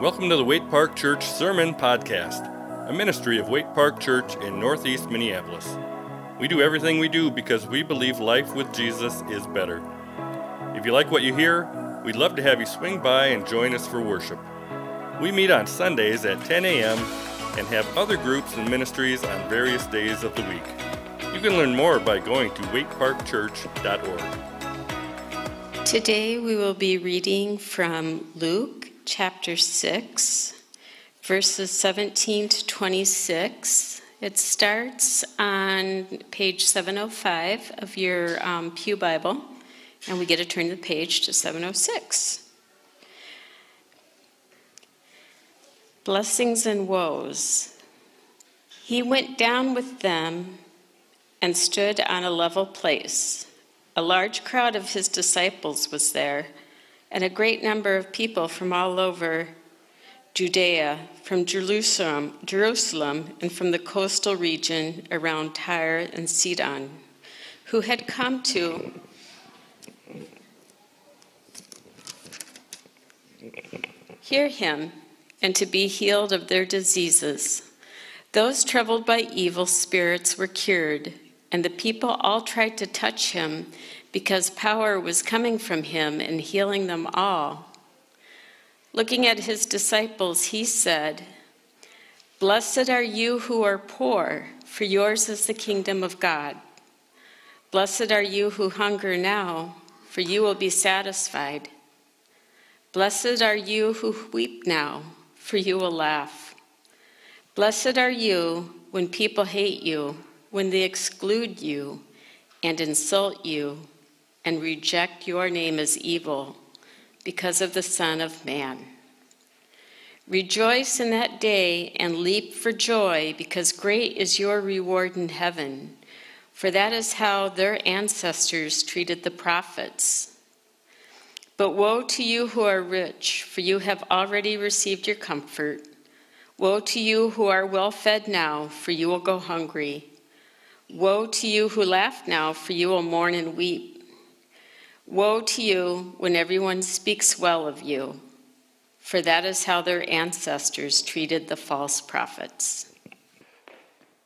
Welcome to the Waite Park Church Sermon Podcast, a ministry of Waite Park Church in Northeast Minneapolis. We do everything we do because we believe life with Jesus is better. If you like what you hear, we'd love to have you swing by and join us for worship. We meet on Sundays at 10 a.m. and have other groups and ministries on various days of the week. You can learn more by going to waiteparkchurch.org. Today we will be reading from Luke chapter 6, verses 17 to 26. It starts on page 705 of your um, Pew Bible, and we get to turn the page to 706. Blessings and woes. He went down with them and stood on a level place. A large crowd of his disciples was there and a great number of people from all over Judea, from Jerusalem, Jerusalem, and from the coastal region around Tyre and Sidon, who had come to hear him and to be healed of their diseases. Those troubled by evil spirits were cured, and the people all tried to touch him because power was coming from him and healing them all. Looking at his disciples, he said, Blessed are you who are poor, for yours is the kingdom of God. Blessed are you who hunger now, for you will be satisfied. Blessed are you who weep now, for you will laugh. Blessed are you when people hate you, when they exclude you and insult you and reject your name as evil because of the Son of Man. Rejoice in that day and leap for joy, because great is your reward in heaven, for that is how their ancestors treated the prophets. But woe to you who are rich, for you have already received your comfort. Woe to you who are well fed now, for you will go hungry. Woe to you who laugh now, for you will mourn and weep. Woe to you when everyone speaks well of you, for that is how their ancestors treated the false prophets.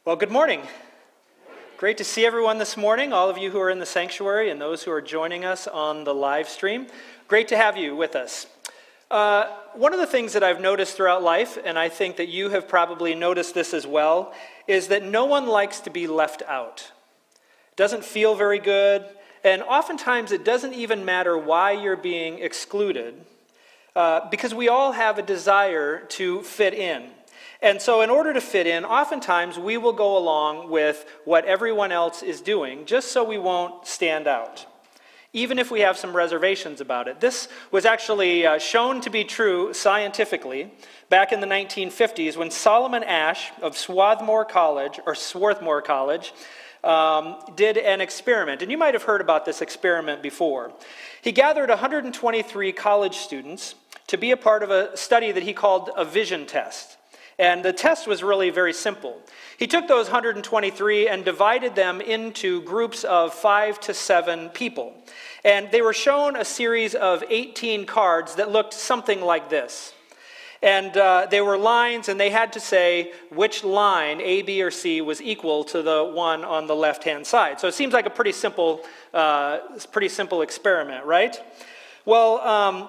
Well, good morning. Great to see everyone this morning, all of you who are in the sanctuary and those who are joining us on the live stream. Great to have you with us. Uh, one of the things that I've noticed throughout life, and I think that you have probably noticed this as well, is that no one likes to be left out. Doesn't feel very good, and oftentimes it doesn't even matter why you're being excluded, uh, because we all have a desire to fit in. And so, in order to fit in, oftentimes we will go along with what everyone else is doing just so we won't stand out, even if we have some reservations about it. This was actually uh, shown to be true scientifically back in the 1950s when Solomon Asch of Swarthmore College, or Swarthmore College, um, did an experiment, and you might have heard about this experiment before. He gathered 123 college students to be a part of a study that he called a vision test. And the test was really very simple. He took those 123 and divided them into groups of five to seven people. And they were shown a series of 18 cards that looked something like this. And uh, they were lines, and they had to say which line, A, B, or C, was equal to the one on the left hand side. So it seems like a pretty simple, uh, pretty simple experiment, right? Well, um,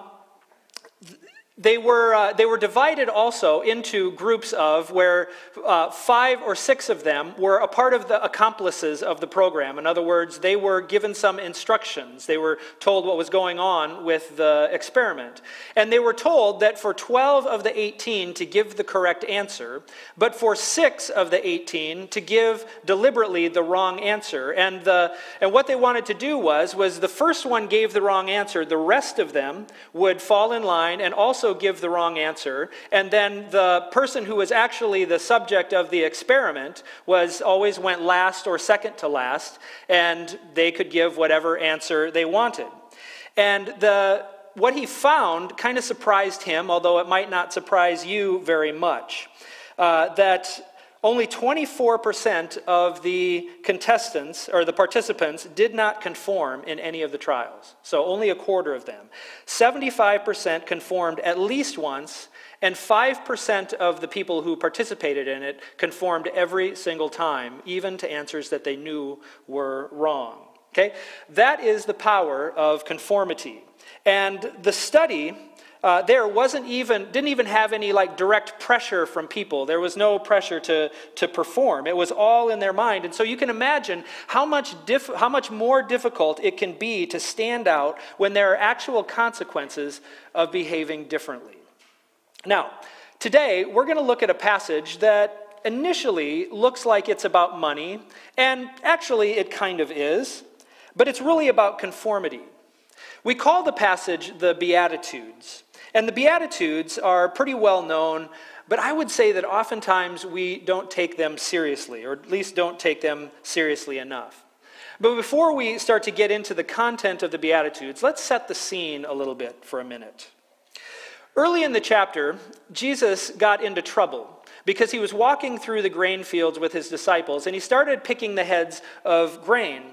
they were, uh, they were divided also into groups of where uh, five or six of them were a part of the accomplices of the program. In other words, they were given some instructions. They were told what was going on with the experiment. And they were told that for 12 of the 18 to give the correct answer, but for six of the 18 to give deliberately the wrong answer. And, the, and what they wanted to do was, was the first one gave the wrong answer, the rest of them would fall in line and also give the wrong answer. And then the person who was actually the subject of the experiment was always went last or second to last, and they could give whatever answer they wanted. And the what he found kind of surprised him, although it might not surprise you very much. Uh, that only 24% of the contestants or the participants did not conform in any of the trials. So only a quarter of them. 75% conformed at least once, and 5% of the people who participated in it conformed every single time, even to answers that they knew were wrong. Okay? That is the power of conformity. And the study uh, there wasn't even didn't even have any like direct pressure from people. There was no pressure to, to perform. It was all in their mind. And so you can imagine how much diff, how much more difficult it can be to stand out when there are actual consequences of behaving differently. Now today we're going to look at a passage that initially looks like it's about money and actually it kind of is but it's really about conformity. We call the passage the beatitudes and the Beatitudes are pretty well known, but I would say that oftentimes we don't take them seriously, or at least don't take them seriously enough. But before we start to get into the content of the Beatitudes, let's set the scene a little bit for a minute. Early in the chapter, Jesus got into trouble because he was walking through the grain fields with his disciples and he started picking the heads of grain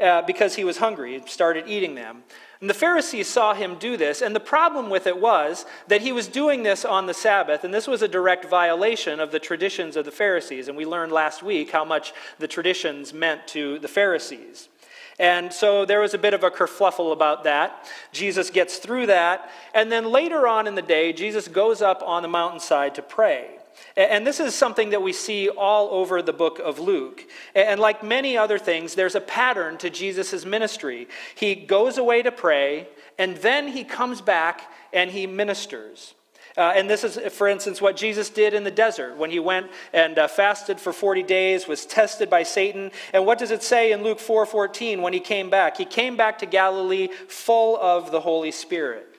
uh, because he was hungry. He started eating them. And the Pharisees saw him do this, and the problem with it was that he was doing this on the Sabbath, and this was a direct violation of the traditions of the Pharisees. And we learned last week how much the traditions meant to the Pharisees. And so there was a bit of a kerfluffle about that. Jesus gets through that, and then later on in the day, Jesus goes up on the mountainside to pray. And this is something that we see all over the book of Luke. And like many other things, there's a pattern to Jesus' ministry. He goes away to pray, and then he comes back and he ministers. Uh, and this is, for instance, what Jesus did in the desert when he went and uh, fasted for 40 days, was tested by Satan. And what does it say in Luke 4:14 when he came back? He came back to Galilee full of the Holy Spirit.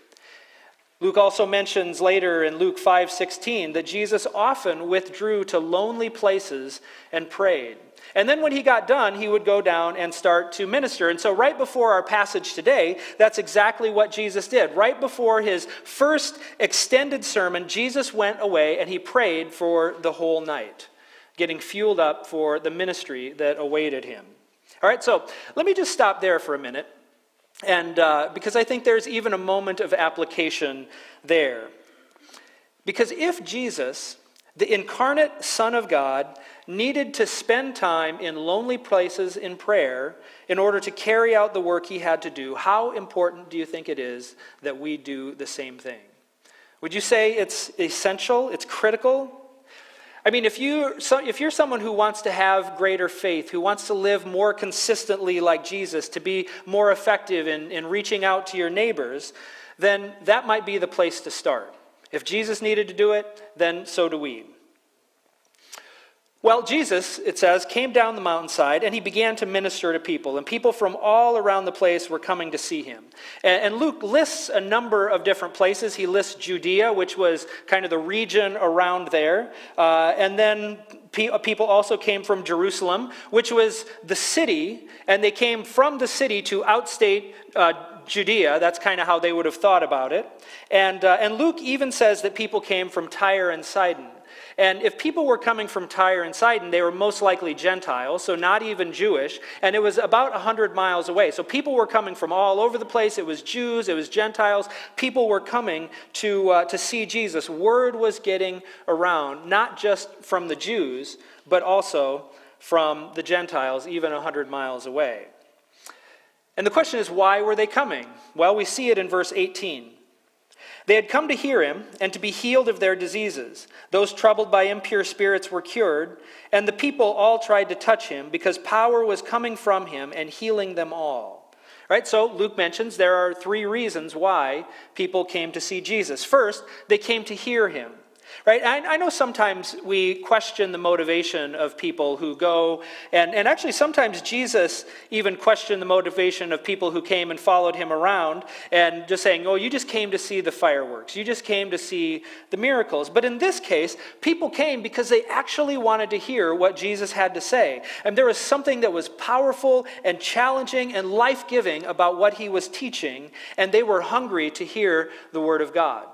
Luke also mentions later in Luke 5:16 that Jesus often withdrew to lonely places and prayed. And then when he got done, he would go down and start to minister. And so, right before our passage today, that's exactly what Jesus did. Right before his first extended sermon, Jesus went away and he prayed for the whole night, getting fueled up for the ministry that awaited him. All right, so let me just stop there for a minute and uh, because I think there's even a moment of application there. Because if Jesus, the incarnate Son of God, needed to spend time in lonely places in prayer in order to carry out the work he had to do, how important do you think it is that we do the same thing? Would you say it's essential, it's critical? I mean, if, you, if you're someone who wants to have greater faith, who wants to live more consistently like Jesus, to be more effective in, in reaching out to your neighbors, then that might be the place to start. If Jesus needed to do it, then so do we. Well, Jesus, it says, came down the mountainside and he began to minister to people, and people from all around the place were coming to see him. And, Luke lists a number of different places. He lists Judea, which was kind of the region around there, uh, and then uh, people also came from Jerusalem, which was the city, and they came from the city to outstate uh, Judea. That's kind of how they would have thought about it. And, uh, and Luke even says that people came from Tyre and Sidon. And if people were coming from Tyre and Sidon, they were most likely Gentiles, so not even Jewish. And it was about 100 miles away. So people were coming from all over the place. It was Jews, it was Gentiles. People were coming to, uh, to see Jesus. Word was getting around, not just from the Jews, but also from the Gentiles, even 100 miles away. And the question is, why were they coming? Well, we see it in verse 18. They had come to hear him and to be healed of their diseases. Those troubled by impure spirits were cured, and the people all tried to touch him because power was coming from him and healing them all. Right? So Luke mentions there are three reasons why people came to see Jesus. First, they came to hear him. Right? I, I, know sometimes we question the motivation of people who go, and, and actually sometimes Jesus even questioned the motivation of people who came and followed him around and just saying, oh, you just came to see the fireworks. You just came to see the miracles. But in this case, people came because they actually wanted to hear what Jesus had to say. And there was something that was powerful and challenging and life giving about what he was teaching, and they were hungry to hear the word of God.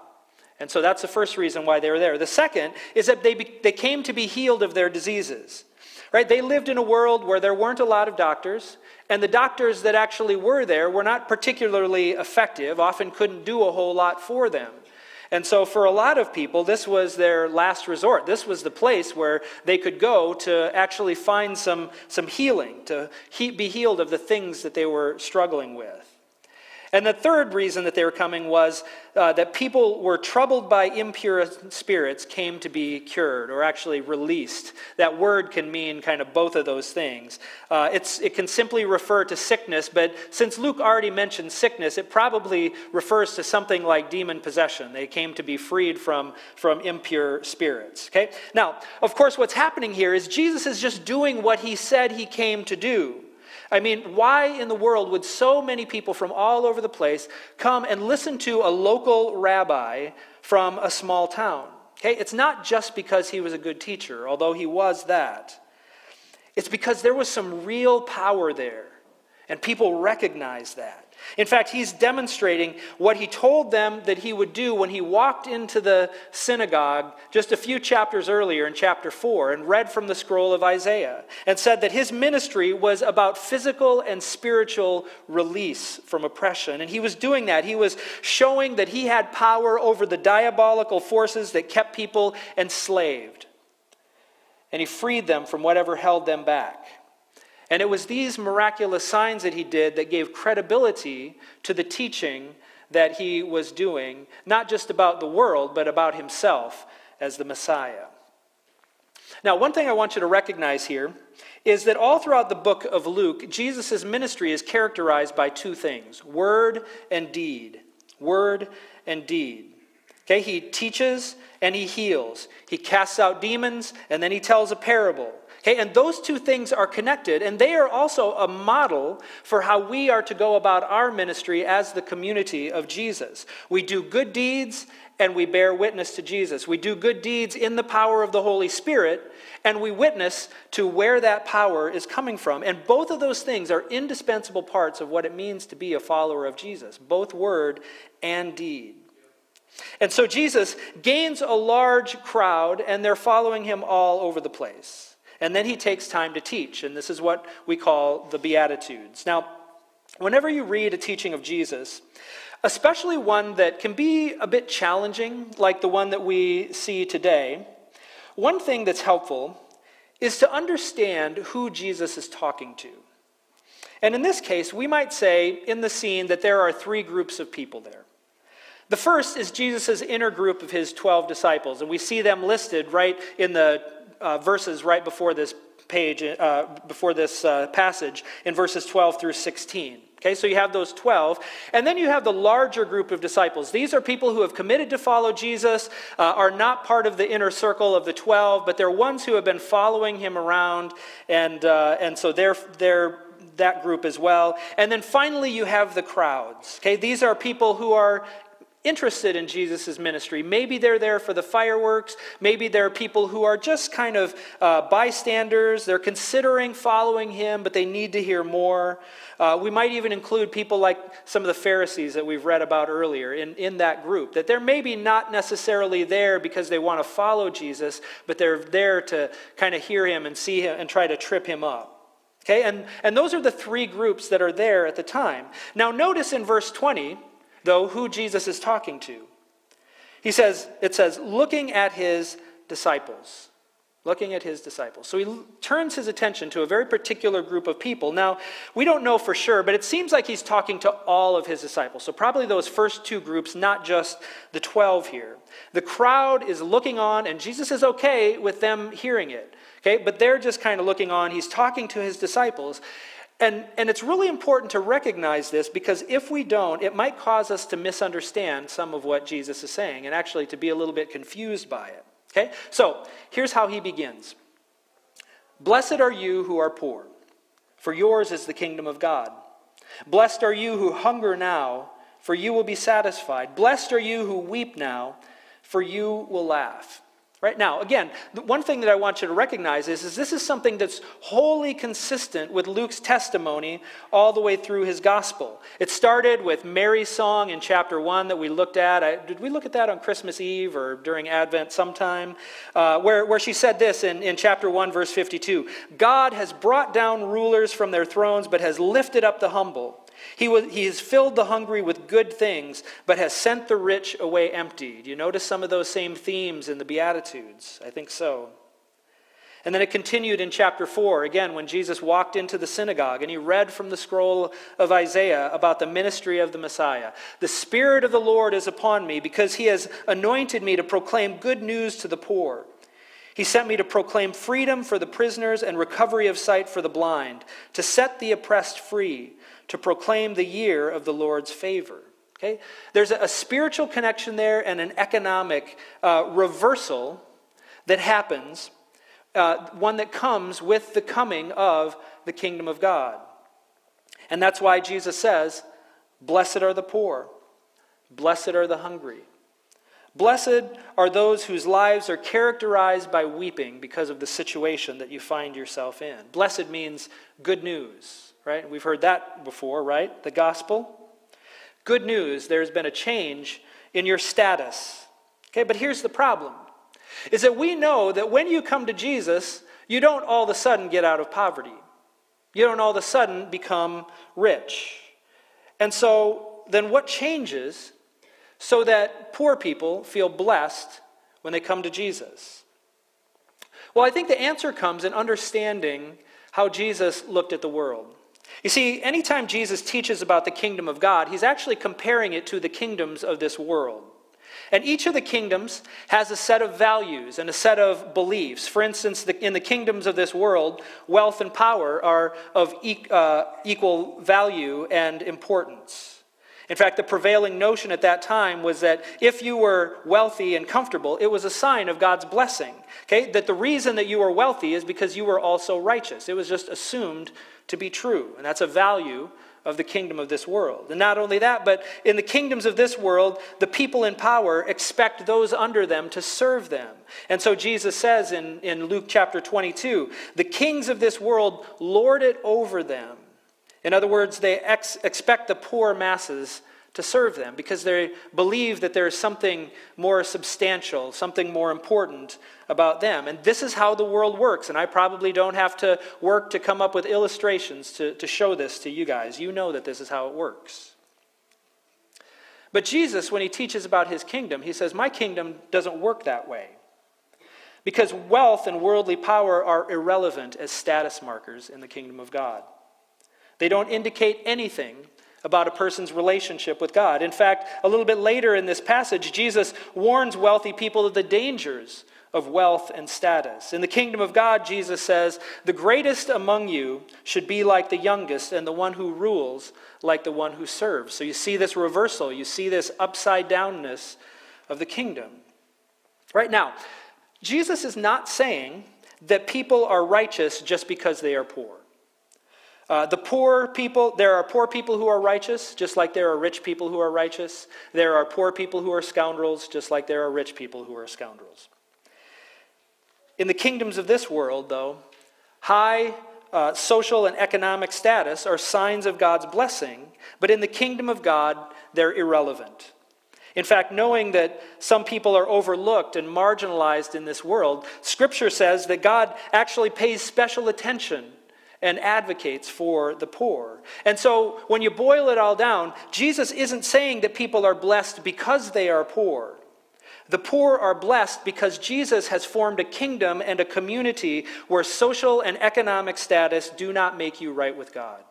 And so that's the first reason why they were there. The second is that they, be, they came to be healed of their diseases. Right? They lived in a world where there weren't a lot of doctors, and the doctors that actually were there were not particularly effective, often couldn't do a whole lot for them. And so, for a lot of people, this was their last resort. This was the place where they could go to actually find some, some healing, to he, be healed of the things that they were struggling with. And the third reason that they were coming was uh, that people were troubled by impure spirits came to be cured or actually released. That word can mean kind of both of those things. Uh, it can simply refer to sickness, but since Luke already mentioned sickness, it probably refers to something like demon possession. They came to be freed from, from impure spirits. Okay? Now, of course, what's happening here is Jesus is just doing what he said he came to do. I mean, why in the world would so many people from all over the place come and listen to a local rabbi from a small town? Okay, it's not just because he was a good teacher, although he was that. It's because there was some real power there, and people recognized that. In fact, he's demonstrating what he told them that he would do when he walked into the synagogue just a few chapters earlier in chapter 4 and read from the scroll of Isaiah and said that his ministry was about physical and spiritual release from oppression. And he was doing that. He was showing that he had power over the diabolical forces that kept people enslaved. And he freed them from whatever held them back. And it was these miraculous signs that he did that gave credibility to the teaching that he was doing, not just about the world, but about himself as the Messiah. Now, one thing I want you to recognize here is that all throughout the book of Luke, Jesus' ministry is characterized by two things word and deed. Word and deed. Okay, he teaches and he heals. He casts out demons and then he tells a parable. Okay, and those two things are connected, and they are also a model for how we are to go about our ministry as the community of Jesus. We do good deeds and we bear witness to Jesus. We do good deeds in the power of the Holy Spirit, and we witness to where that power is coming from. And both of those things are indispensable parts of what it means to be a follower of Jesus, both word and deed. And so Jesus gains a large crowd, and they're following him all over the place. And then he takes time to teach, and this is what we call the Beatitudes. Now, whenever you read a teaching of Jesus, especially one that can be a bit challenging, like the one that we see today, one thing that's helpful is to understand who Jesus is talking to. And in this case, we might say in the scene that there are three groups of people there. The first is Jesus' inner group of his 12 disciples, and we see them listed right in the uh, verses right before this page, uh, before this uh, passage, in verses 12 through 16. Okay, so you have those 12. And then you have the larger group of disciples. These are people who have committed to follow Jesus, uh, are not part of the inner circle of the 12, but they're ones who have been following him around. And, uh, and so they're, they're that group as well. And then finally, you have the crowds. Okay, these are people who are interested in Jesus' ministry. Maybe they're there for the fireworks. Maybe there are people who are just kind of uh, bystanders. They're considering following him, but they need to hear more. Uh, we might even include people like some of the Pharisees that we've read about earlier in, in that group, that they're maybe not necessarily there because they want to follow Jesus, but they're there to kind of hear him and see him and try to trip him up. Okay, and, and those are the three groups that are there at the time. Now, notice in verse 20, though, who Jesus is talking to. He says, it says, looking at his disciples. Looking at his disciples. So he turns his attention to a very particular group of people. Now, we don't know for sure, but it seems like he's talking to all of his disciples. So probably those first two groups, not just the 12 here. The crowd is looking on, and Jesus is okay with them hearing it. Okay, but they're just kind of looking on. He's talking to his disciples. And, and it's really important to recognize this because if we don't, it might cause us to misunderstand some of what Jesus is saying and actually to be a little bit confused by it. Okay? So here's how he begins Blessed are you who are poor, for yours is the kingdom of God. Blessed are you who hunger now, for you will be satisfied. Blessed are you who weep now, for you will laugh. Right now, again, the one thing that I want you to recognize is, is this is something that's wholly consistent with Luke's testimony all the way through his gospel. It started with Mary's song in chapter 1 that we looked at. I, did we look at that on Christmas Eve or during Advent sometime? Uh, where, where she said this in, in chapter 1, verse 52 God has brought down rulers from their thrones, but has lifted up the humble. He, was, he has filled the hungry with good things, but has sent the rich away empty. Do you notice some of those same themes in the Beatitudes? I think so. And then it continued in chapter 4, again, when Jesus walked into the synagogue and he read from the scroll of Isaiah about the ministry of the Messiah. The Spirit of the Lord is upon me because he has anointed me to proclaim good news to the poor. He sent me to proclaim freedom for the prisoners and recovery of sight for the blind, to set the oppressed free to proclaim the year of the Lord's favor. Okay? There's a, spiritual connection there and an economic uh, reversal that happens, uh, one that comes with the coming of the kingdom of God. And that's why Jesus says, Blessed are the poor, blessed are the hungry. Blessed are those whose lives are characterized by weeping because of the situation that you find yourself in. Blessed means good news right? We've heard that before, right? The gospel. Good news, there's been a change in your status. Okay, but here's the problem is that we know that when you come to Jesus, you don't all of a sudden get out of poverty. You don't all of a sudden become rich. And so then what changes so that poor people feel blessed when they come to Jesus? Well, I think the answer comes in understanding how Jesus looked at the world. You see, anytime Jesus teaches about the kingdom of God, he's actually comparing it to the kingdoms of this world. And each of the kingdoms has a set of values and a set of beliefs. For instance, the, in the kingdoms of this world, wealth and power are of e- uh, equal value and importance. In fact, the prevailing notion at that time was that if you were wealthy and comfortable, it was a sign of God's blessing. Okay? That the reason that you were wealthy is because you were also righteous. It was just assumed to be true. And that's a value of the kingdom of this world. And not only that, but in the kingdoms of this world, the people in power expect those under them to serve them. And so Jesus says in, in Luke chapter 22 the kings of this world lord it over them. In other words, they ex- expect the poor masses to serve them because they believe that there is something more substantial, something more important about them. And this is how the world works. And I probably don't have to work to come up with illustrations to, to show this to you guys. You know that this is how it works. But Jesus, when he teaches about his kingdom, he says, My kingdom doesn't work that way. Because wealth and worldly power are irrelevant as status markers in the kingdom of God. They don't indicate anything about a person's relationship with God. In fact, a little bit later in this passage, Jesus warns wealthy people of the dangers of wealth and status. In the kingdom of God, Jesus says, the greatest among you should be like the youngest, and the one who rules like the one who serves. So you see this reversal, you see this upside downness of the kingdom. Right now, Jesus is not saying that people are righteous just because they are poor. Uh, the poor people, there are poor people who are righteous, just like there are rich people who are righteous. There are poor people who are scoundrels, just like there are rich people who are scoundrels. In the kingdoms of this world, though, high uh, social and economic status are signs of God's blessing, but in the kingdom of God, they're irrelevant. In fact, knowing that some people are overlooked and marginalized in this world, Scripture says that God actually pays special attention and advocates for the poor. And so when you boil it all down, Jesus isn't saying that people are blessed because they are poor. The poor are blessed because Jesus has formed a kingdom and a community where social and economic status do not make you right with God.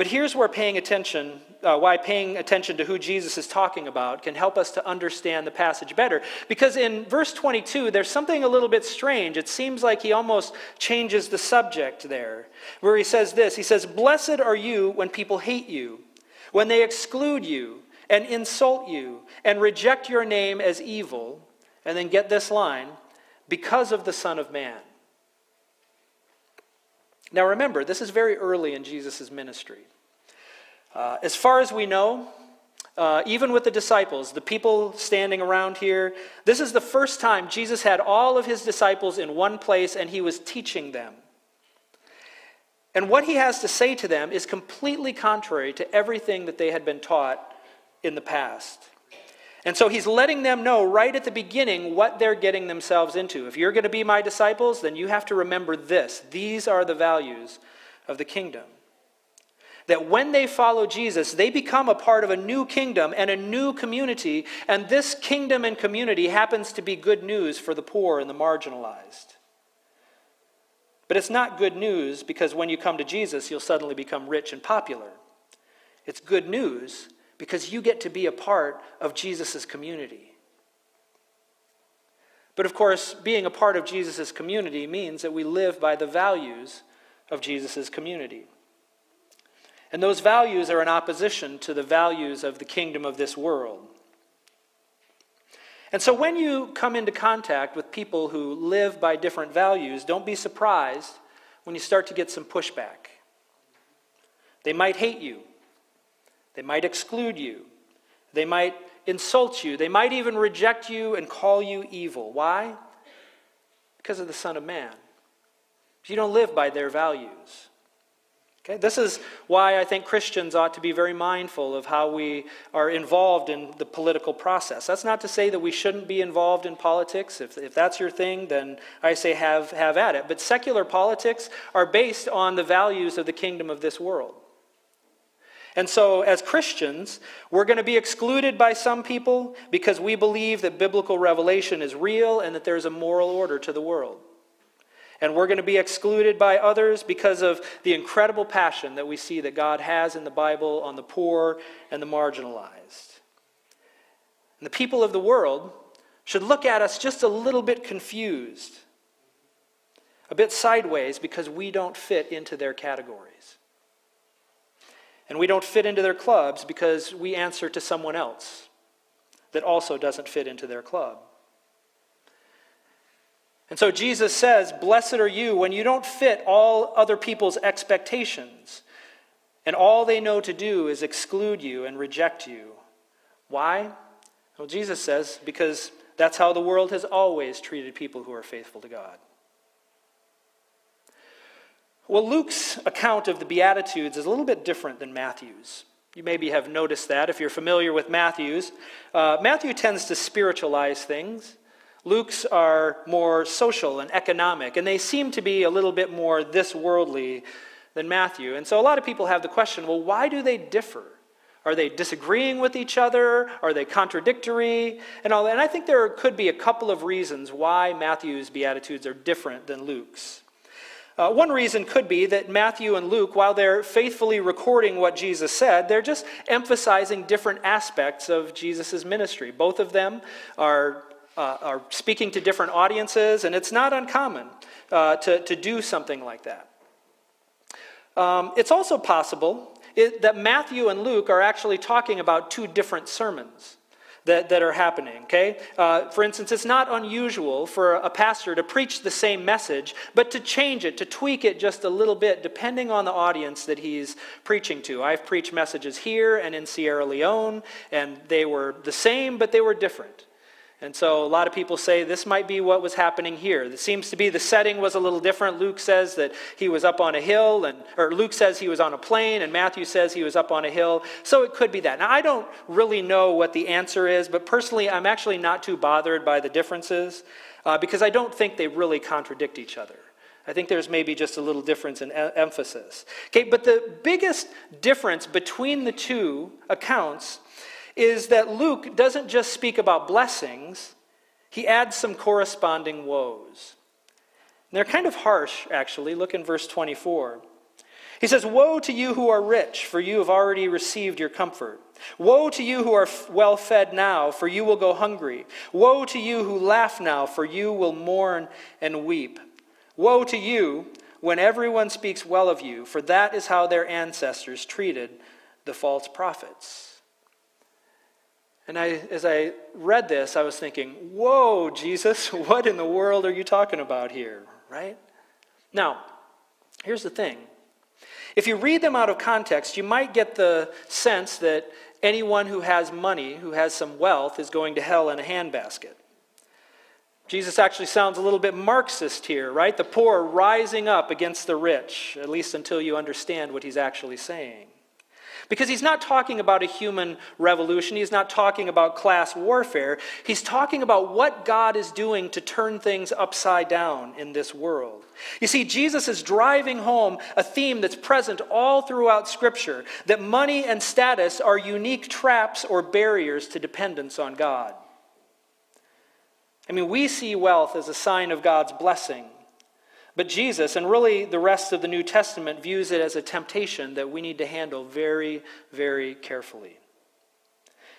But here's where paying attention, uh, why paying attention to who Jesus is talking about can help us to understand the passage better. Because in verse 22, there's something a little bit strange. It seems like he almost changes the subject there, where he says this He says, Blessed are you when people hate you, when they exclude you and insult you and reject your name as evil. And then get this line because of the Son of Man. Now remember, this is very early in Jesus' ministry. Uh, as far as we know, uh, even with the disciples, the people standing around here, this is the first time Jesus had all of his disciples in one place and he was teaching them. And what he has to say to them is completely contrary to everything that they had been taught in the past. And so he's letting them know right at the beginning what they're getting themselves into. If you're going to be my disciples, then you have to remember this. These are the values of the kingdom. That when they follow Jesus, they become a part of a new kingdom and a new community, and this kingdom and community happens to be good news for the poor and the marginalized. But it's not good news because when you come to Jesus, you'll suddenly become rich and popular. It's good news because you get to be a part of Jesus' community. But of course, being a part of Jesus' community means that we live by the values of Jesus' community. And those values are in opposition to the values of the kingdom of this world. And so when you come into contact with people who live by different values, don't be surprised when you start to get some pushback. They might hate you. They might exclude you. They might insult you. They might even reject you and call you evil. Why? Because of the Son of Man. You don't live by their values. Okay? This is why I think Christians ought to be very mindful of how we are involved in the political process. That's not to say that we shouldn't be involved in politics. If, if that's your thing, then I say have, have at it. But secular politics are based on the values of the kingdom of this world. And so, as Christians, we're going to be excluded by some people because we believe that biblical revelation is real and that there's a moral order to the world. And we're going to be excluded by others because of the incredible passion that we see that God has in the Bible on the poor and the marginalized. And the people of the world should look at us just a little bit confused, a bit sideways, because we don't fit into their categories. And we don't fit into their clubs because we answer to someone else that also doesn't fit into their club. And so Jesus says, Blessed are you when you don't fit all other people's expectations, and all they know to do is exclude you and reject you. Why? Well, Jesus says, because that's how the world has always treated people who are faithful to God. Well, Luke's account of the Beatitudes is a little bit different than Matthew's. You maybe have noticed that if you're familiar with Matthew's. Uh, Matthew tends to spiritualize things. Luke's are more social and economic, and they seem to be a little bit more this worldly than Matthew. And so a lot of people have the question well, why do they differ? Are they disagreeing with each other? Are they contradictory? And all that. And I think there could be a couple of reasons why Matthew's Beatitudes are different than Luke's. Uh, one reason could be that Matthew and Luke, while they're faithfully recording what Jesus said, they're just emphasizing different aspects of Jesus' ministry. Both of them are uh, are speaking to different audiences, and it's not uncommon uh, to, to do something like that. Um, it's also possible it, that Matthew and Luke are actually talking about two different sermons that, that are happening, okay? Uh, for instance, it's not unusual for a pastor to preach the same message, but to change it, to tweak it just a little bit, depending on the audience that he's preaching to. I've preached messages here and in Sierra Leone, and they were the same, but they were different. And so a lot of people say this might be what was happening here. It seems to be the setting was a little different. Luke says that he was up on a hill, and or Luke says he was on a plain, and Matthew says he was up on a hill. So it could be that. Now I don't really know what the answer is, but personally, I'm actually not too bothered by the differences uh, because I don't think they really contradict each other. I think there's maybe just a little difference in emphasis. Okay, but the biggest difference between the two accounts is that Luke doesn't just speak about blessings, he adds some corresponding woes. And they're kind of harsh, actually. Look in verse 24. He says, Woe to you who are rich, for you have already received your comfort. Woe to you who are well fed now, for you will go hungry. Woe to you who laugh now, for you will mourn and weep. Woe to you when everyone speaks well of you, for that is how their ancestors treated the false prophets. And I, as I read this, I was thinking, whoa, Jesus, what in the world are you talking about here, right? Now, here's the thing. If you read them out of context, you might get the sense that anyone who has money, who has some wealth, is going to hell in a handbasket. Jesus actually sounds a little bit Marxist here, right? The poor rising up against the rich, at least until you understand what he's actually saying. Because he's not talking about a human revolution, he's not talking about class warfare. He's talking about what God is doing to turn things upside down in this world. You see, Jesus is driving home a theme that's present all throughout Scripture that money and status are unique traps or barriers to dependence on God. I mean, we see wealth as a sign of God's blessing. But Jesus, and really the rest of the New Testament, views it as a temptation that we need to handle very, very carefully.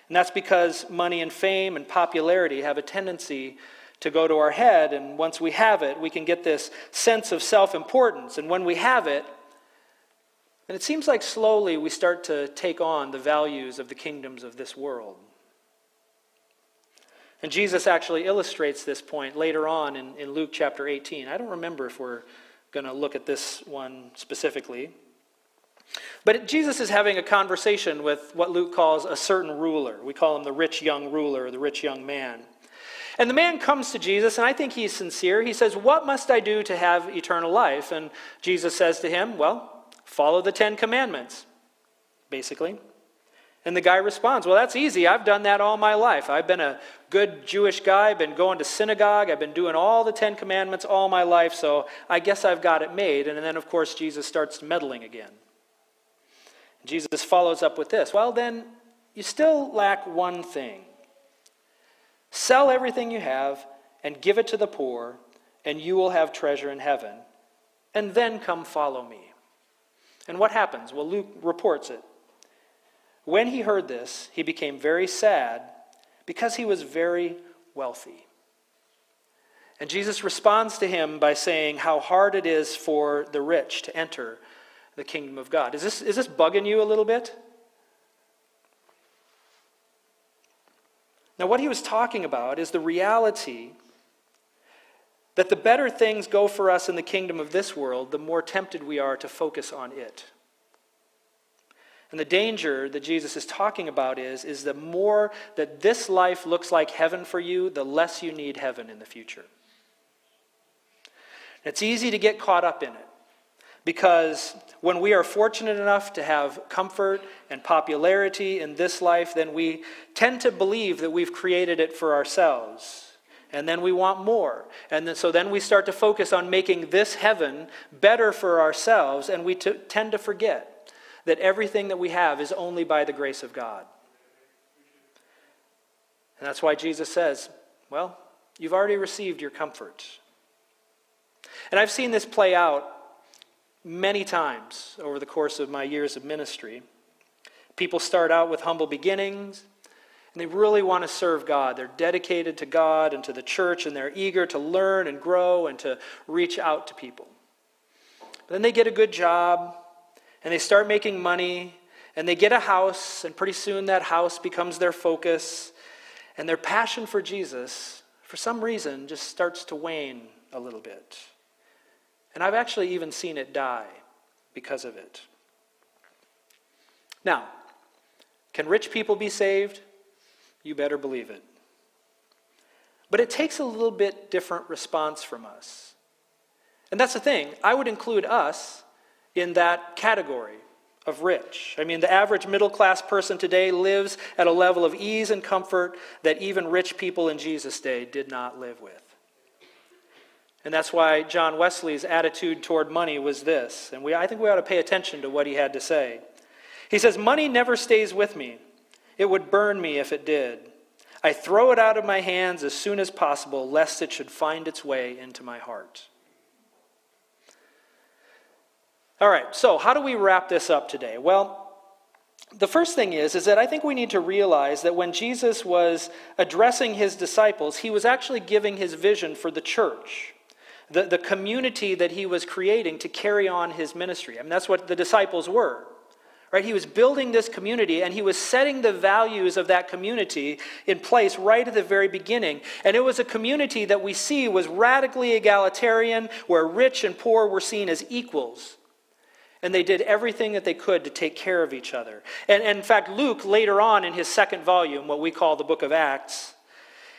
And that's because money and fame and popularity have a tendency to go to our head, and once we have it, we can get this sense of self importance. And when we have it, and it seems like slowly we start to take on the values of the kingdoms of this world. And Jesus actually illustrates this point later on in, in Luke chapter 18. I don't remember if we're going to look at this one specifically. But Jesus is having a conversation with what Luke calls a certain ruler. We call him the rich young ruler, the rich young man. And the man comes to Jesus, and I think he's sincere. He says, What must I do to have eternal life? And Jesus says to him, Well, follow the Ten Commandments, basically. And the guy responds, Well, that's easy. I've done that all my life. I've been a good Jewish guy. I've been going to synagogue. I've been doing all the Ten Commandments all my life, so I guess I've got it made. And then, of course, Jesus starts meddling again. Jesus follows up with this Well, then, you still lack one thing. Sell everything you have and give it to the poor, and you will have treasure in heaven. And then come follow me. And what happens? Well, Luke reports it. When he heard this, he became very sad because he was very wealthy. And Jesus responds to him by saying how hard it is for the rich to enter the kingdom of God. Is this, is this bugging you a little bit? Now, what he was talking about is the reality that the better things go for us in the kingdom of this world, the more tempted we are to focus on it. And the danger that Jesus is talking about is, is the more that this life looks like heaven for you, the less you need heaven in the future. It's easy to get caught up in it because when we are fortunate enough to have comfort and popularity in this life, then we tend to believe that we've created it for ourselves. And then we want more. And then, so then we start to focus on making this heaven better for ourselves, and we t- tend to forget that everything that we have is only by the grace of God. And that's why Jesus says, Well, you've already received your comfort. And I've seen this play out many times over the course of my years of ministry. People start out with humble beginnings, and they really want to serve God. They're dedicated to God and to the church, and they're eager to learn and grow and to reach out to people. But then they get a good job, and they start making money and they get a house, and pretty soon that house becomes their focus, and their passion for Jesus, for some reason, just starts to wane a little bit. And I've actually even seen it die because of it. Now, can rich people be saved? You better believe it. But it takes a little bit different response from us. And that's the thing. I would include us in that category of rich. I mean, the average middle class person today lives at a level of ease and comfort that even rich people in Jesus' day did not live with. And that's why John Wesley's attitude toward money was this. And we, I think we ought to pay attention to what he had to say. He says, Money never stays with me. It would burn me if it did. I throw it out of my hands as soon as possible, lest it should find its way into my heart. All right, so how do we wrap this up today? Well, the first thing is is that I think we need to realize that when Jesus was addressing his disciples, he was actually giving his vision for the church. The, the community that he was creating to carry on his ministry. I mean, that's what the disciples were. Right? He was building this community and he was setting the values of that community in place right at the very beginning. And it was a community that we see was radically egalitarian, where rich and poor were seen as equals. And they did everything that they could to take care of each other. And, and in fact, Luke, later on in his second volume, what we call the book of Acts,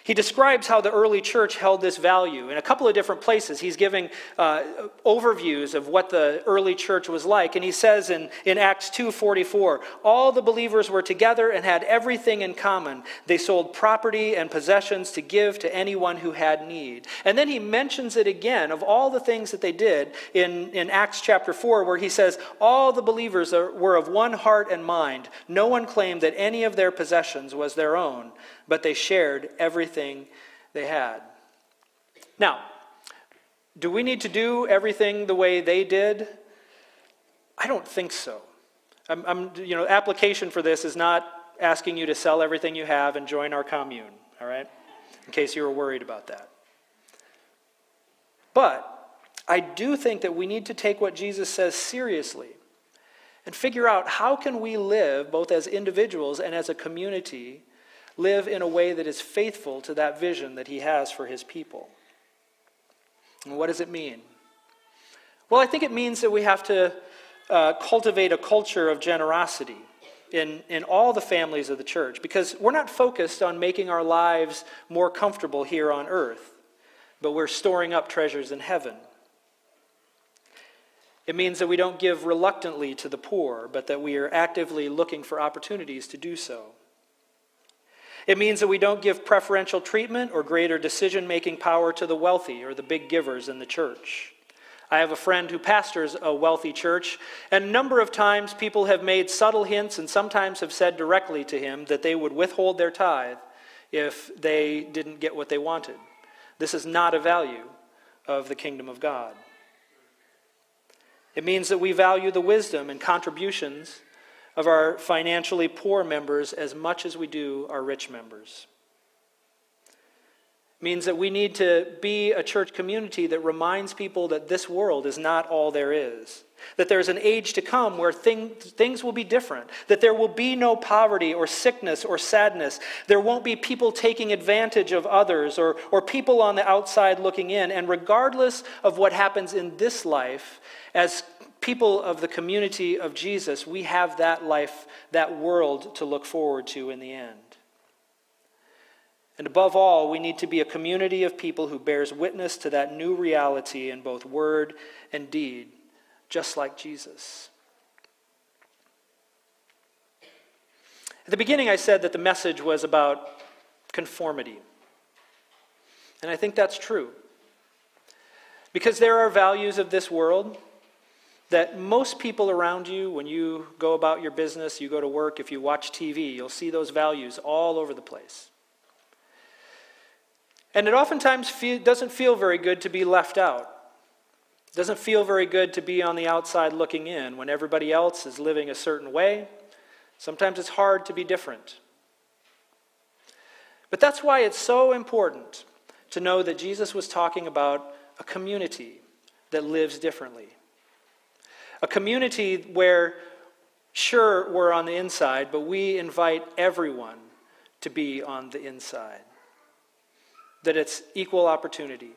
he describes how the early church held this value in a couple of different places. He's giving uh, overviews of what the early church was like. And he says in, in Acts 2.44, all the believers were together and had everything in common. They sold property and possessions to give to anyone who had need. And then he mentions it again of all the things that they did in, in Acts chapter 4, where he says, all the believers are, were of one heart and mind. No one claimed that any of their possessions was their own but they shared everything they had. Now, do we need to do everything the way they did? I don't think so. I'm, I'm, you know, application for this is not asking you to sell everything you have and join our commune, all right? In case you were worried about that. But I do think that we need to take what Jesus says seriously and figure out how can we live both as individuals and as a community live in a way that is faithful to that vision that he has for his people. And what does it mean? Well, I think it means that we have to uh, cultivate a culture of generosity in, in all the families of the church because we're not focused on making our lives more comfortable here on earth, but we're storing up treasures in heaven. It means that we don't give reluctantly to the poor, but that we are actively looking for opportunities to do so. It means that we don't give preferential treatment or greater decision making power to the wealthy or the big givers in the church. I have a friend who pastors a wealthy church, and a number of times people have made subtle hints and sometimes have said directly to him that they would withhold their tithe if they didn't get what they wanted. This is not a value of the kingdom of God. It means that we value the wisdom and contributions of our financially poor members as much as we do our rich members. It means that we need to be a church community that reminds people that this world is not all there is. That there's an age to come where thing, things will be different. That there will be no poverty or sickness or sadness. There won't be people taking advantage of others or, or people on the outside looking in. And regardless of what happens in this life, as people of the community of Jesus, we have that life, that world to look forward to in the end. And above all, we need to be a community of people who bears witness to that new reality in both word and deed, just like Jesus. At the beginning, I said that the message was about conformity. And I think that's true. Because there are values of this world that most people around you, when you go about your business, you go to work, if you watch TV, you'll see those values all over the place. And it oftentimes doesn't feel very good to be left out. It doesn't feel very good to be on the outside looking in when everybody else is living a certain way. Sometimes it's hard to be different. But that's why it's so important to know that Jesus was talking about a community that lives differently. A community where, sure, we're on the inside, but we invite everyone to be on the inside. That it's equal opportunity.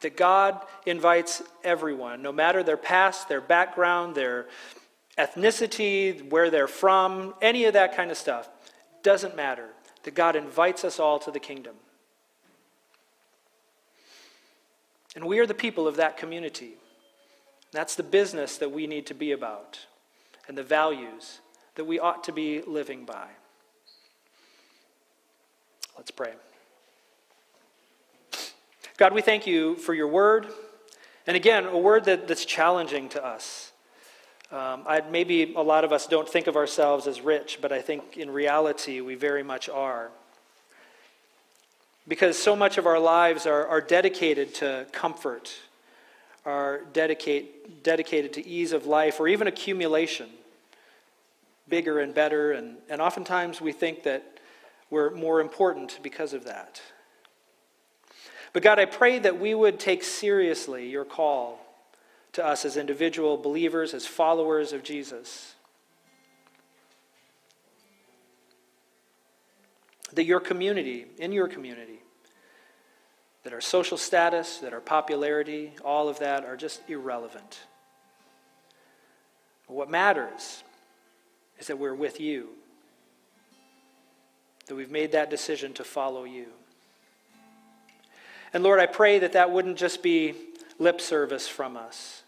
That God invites everyone, no matter their past, their background, their ethnicity, where they're from, any of that kind of stuff. Doesn't matter. That God invites us all to the kingdom. And we are the people of that community. That's the business that we need to be about and the values that we ought to be living by. Let's pray. God, we thank you for your word. And again, a word that, that's challenging to us. Um, maybe a lot of us don't think of ourselves as rich, but I think in reality we very much are. Because so much of our lives are, are dedicated to comfort are dedicate, dedicated to ease of life or even accumulation, bigger and better. And, and oftentimes we think that we're more important because of that. But God, I pray that we would take seriously your call to us as individual believers, as followers of Jesus. That your community, in your community, that our social status, that our popularity, all of that are just irrelevant. What matters is that we're with you, that we've made that decision to follow you. And Lord, I pray that that wouldn't just be lip service from us,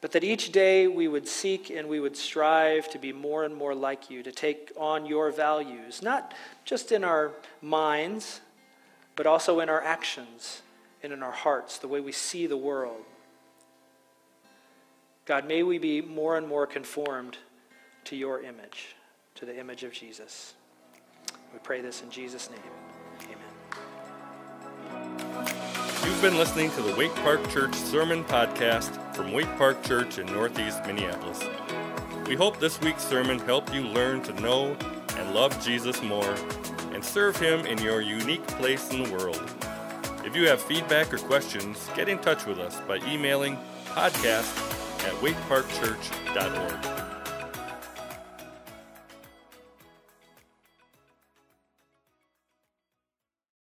but that each day we would seek and we would strive to be more and more like you, to take on your values, not just in our minds, but also in our actions and in our hearts, the way we see the world. God, may we be more and more conformed to your image, to the image of Jesus. We pray this in Jesus' name. Amen. You've been listening to the Waite Park Church Sermon Podcast from Waite Park Church in Northeast Minneapolis. We hope this week's sermon helped you learn to know and love Jesus more and serve Him in your unique place in the world. If you have feedback or questions, get in touch with us by emailing podcast at waiteparkchurch.org.